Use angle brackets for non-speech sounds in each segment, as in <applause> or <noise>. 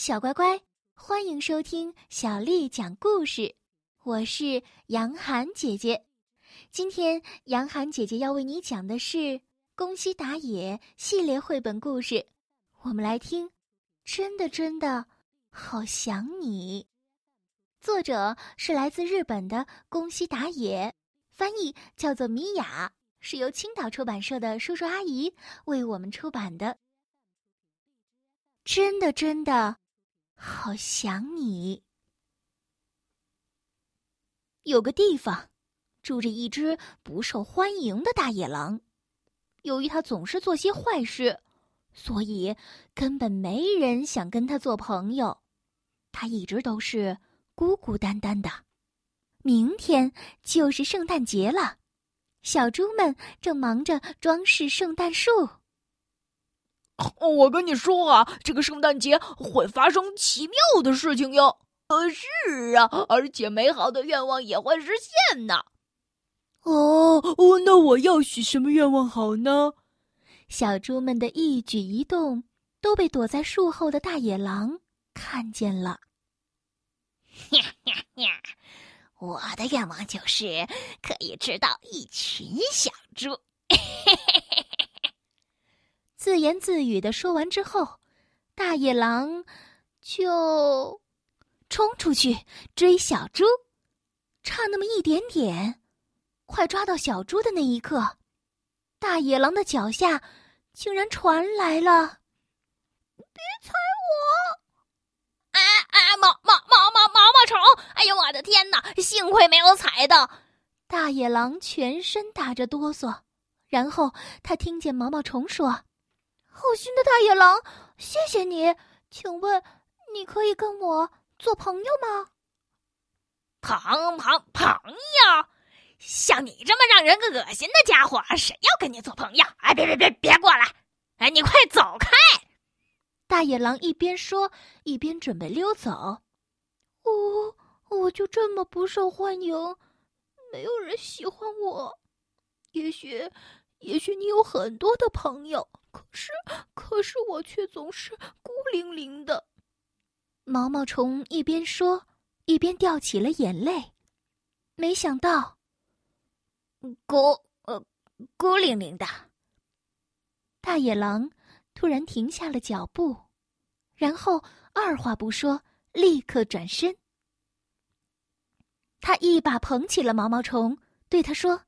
小乖乖，欢迎收听小丽讲故事。我是杨涵姐姐，今天杨涵姐姐要为你讲的是《宫西达也》系列绘本故事。我们来听，真的真的好想你。作者是来自日本的宫西达也，翻译叫做米雅，是由青岛出版社的叔叔阿姨为我们出版的。真的真的。好想你。有个地方，住着一只不受欢迎的大野狼。由于他总是做些坏事，所以根本没人想跟他做朋友。他一直都是孤孤单单的。明天就是圣诞节了，小猪们正忙着装饰圣诞树。我跟你说啊，这个圣诞节会发生奇妙的事情哟。呃，是啊，而且美好的愿望也会实现呢。哦哦，那我要许什么愿望好呢？小猪们的一举一动都被躲在树后的大野狼看见了。我的愿望就是可以吃到一群小猪。自言自语的说完之后，大野狼就冲出去追小猪，差那么一点点，快抓到小猪的那一刻，大野狼的脚下竟然传来了：“别踩我！”哎哎，毛毛毛毛毛毛虫！哎呦，我的天哪！幸亏没有踩到。大野狼全身打着哆嗦，然后他听见毛毛虫说。好心的大野狼，谢谢你。请问，你可以跟我做朋友吗？朋朋朋友，像你这么让人恶心的家伙，谁要跟你做朋友？哎，别别别别过来！哎，你快走开！大野狼一边说，一边准备溜走。哦，我就这么不受欢迎，没有人喜欢我。也许，也许你有很多的朋友。可是，可是我却总是孤零零的。毛毛虫一边说，一边掉起了眼泪。没想到，孤呃孤零零的。大野狼突然停下了脚步，然后二话不说，立刻转身。他一把捧起了毛毛虫，对他说。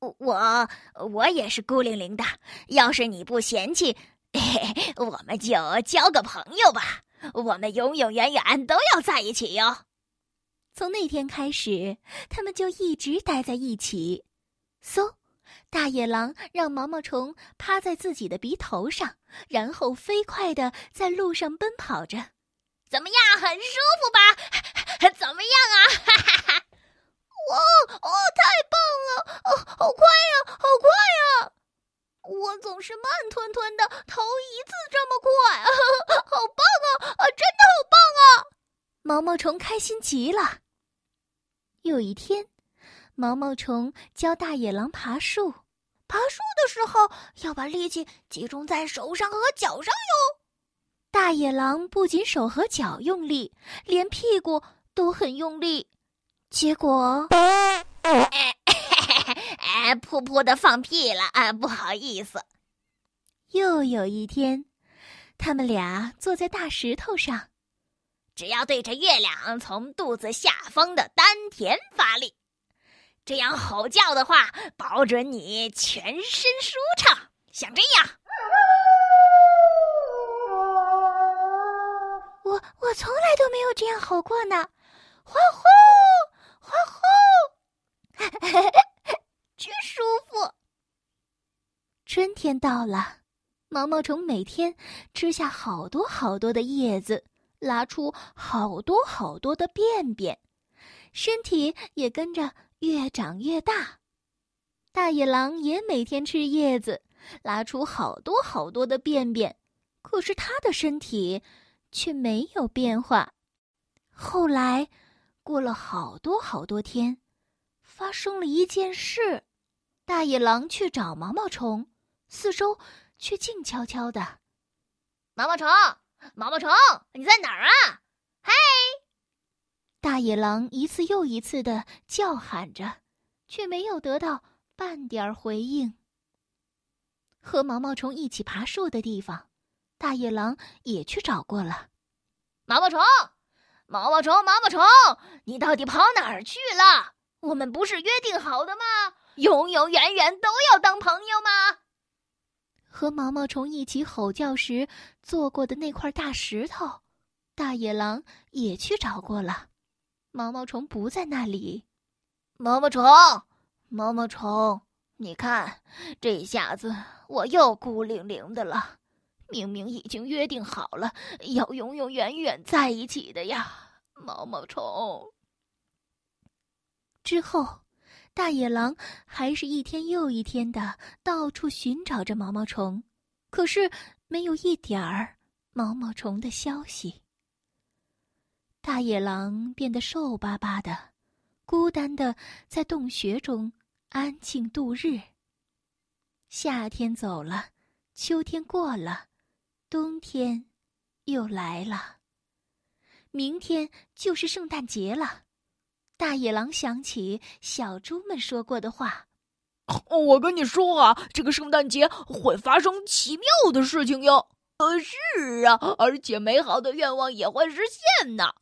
我我也是孤零零的，要是你不嫌弃，嘿我们就交个朋友吧。我们永永远远都要在一起哟。从那天开始，他们就一直待在一起。嗖，大野狼让毛毛虫趴在自己的鼻头上，然后飞快的在路上奔跑着。怎么样，很舒服吧？<laughs> 怎么样啊？哈哈哈！哇哦，太棒了！哦，好快呀，好快呀！我总是慢吞吞的，头一次这么快，<laughs> 好棒啊！啊，真的好棒啊！毛毛虫开心极了。有一天，毛毛虫教大野狼爬树，爬树的时候要把力气集中在手上和脚上哟。大野狼不仅手和脚用力，连屁股都很用力。结果，哎，噗噗的放屁了啊！不好意思。又有一天，他们俩坐在大石头上，只要对着月亮从肚子下方的丹田发力，这样吼叫的话，保准你全身舒畅。像这样，我我从来都没有这样吼过呢，欢呼！呼呼，真舒服。春天到了，毛毛虫每天吃下好多好多的叶子，拉出好多好多的便便，身体也跟着越长越大。大野狼也每天吃叶子，拉出好多好多的便便，可是他的身体却没有变化。后来。过了好多好多天，发生了一件事，大野狼去找毛毛虫，四周却静悄悄的。毛毛虫，毛毛虫，你在哪儿啊？嘿！大野狼一次又一次的叫喊着，却没有得到半点回应。和毛毛虫一起爬树的地方，大野狼也去找过了。毛毛虫，毛毛虫，毛毛虫，你到底跑哪儿去了？我们不是约定好的吗？永永远远都要当朋友吗？和毛毛虫一起吼叫时坐过的那块大石头，大野狼也去找过了，毛毛虫不在那里。毛毛虫，毛毛虫，你看，这下子我又孤零零的了。明明已经约定好了要永永远远在一起的呀，毛毛虫。之后。大野狼还是一天又一天的到处寻找着毛毛虫，可是没有一点儿毛毛虫的消息。大野狼变得瘦巴巴的，孤单的在洞穴中安静度日。夏天走了，秋天过了，冬天又来了。明天就是圣诞节了。大野狼想起小猪们说过的话：“ <laughs> 我跟你说啊，这个圣诞节会发生奇妙的事情哟。”“呃，是啊，而且美好的愿望也会实现呢。”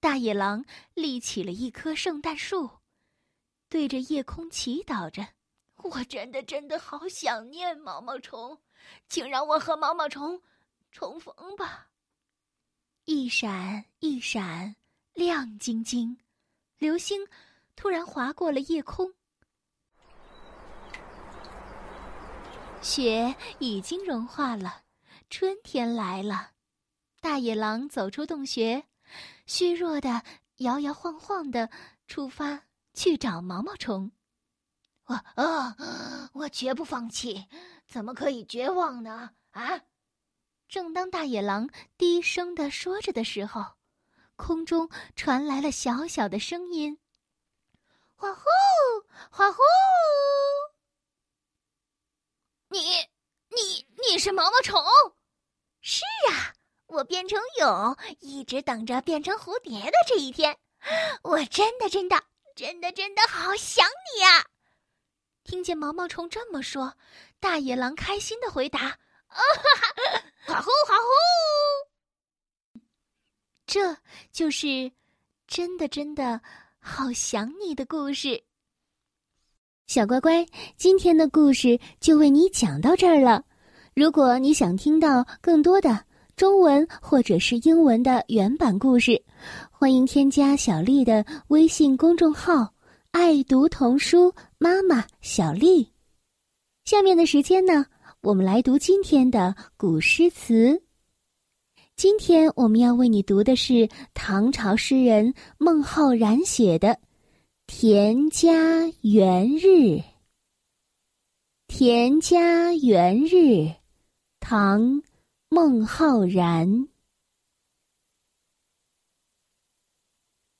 大野狼立起了一棵圣诞树，对着夜空祈祷着：“我真的真的好想念毛毛虫，请让我和毛毛虫重逢吧。”一闪一闪，亮晶晶。流星突然划过了夜空，雪已经融化了，春天来了。大野狼走出洞穴，虚弱的摇摇晃晃的出发去找毛毛虫。我啊，我绝不放弃，怎么可以绝望呢？啊！正当大野狼低声的说着的时候。空中传来了小小的声音：“哗呼，哗呼！你、你、你是毛毛虫？是啊，我变成蛹，一直等着变成蝴蝶的这一天。我真的、真的、真的、真的好想你呀！”听见毛毛虫这么说，大野狼开心的回答：“啊哈哈，哗呼，哗呼！”这就是真的真的好想你的故事，小乖乖，今天的故事就为你讲到这儿了。如果你想听到更多的中文或者是英文的原版故事，欢迎添加小丽的微信公众号“爱读童书妈妈小丽”。下面的时间呢，我们来读今天的古诗词。今天我们要为你读的是唐朝诗人孟浩然写的《田家元日》。《田家元日》，唐·孟浩然。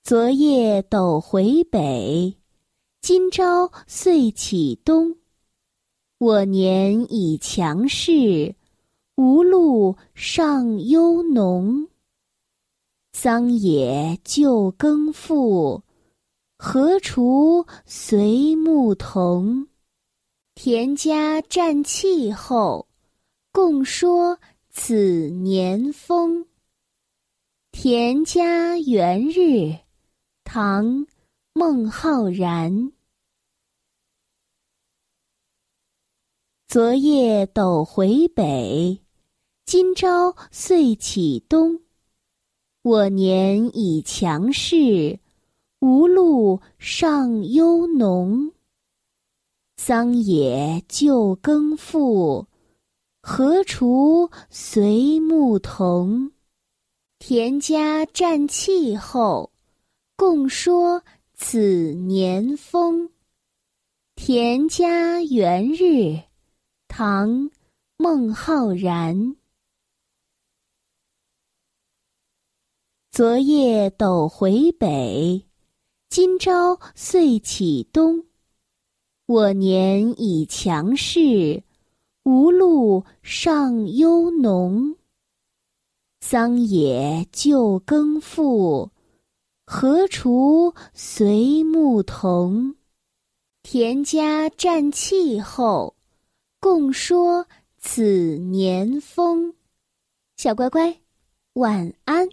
昨夜斗回北，今朝岁启东。我年已强势。无路上忧农，桑野旧耕复，荷锄随牧童。田家占气候，共说此年丰。《田家元日》唐·孟浩然。昨夜斗回北。今朝岁起东，我年已强势，无路上忧农。桑野旧耕复，荷锄随牧童。田家占气候，共说此年丰。《田家园日》唐·孟浩然。昨夜斗回北，今朝岁启东。我年已强势，无路上忧农。桑野旧耕复，荷锄随牧童。田家占气候，共说此年丰。小乖乖，晚安。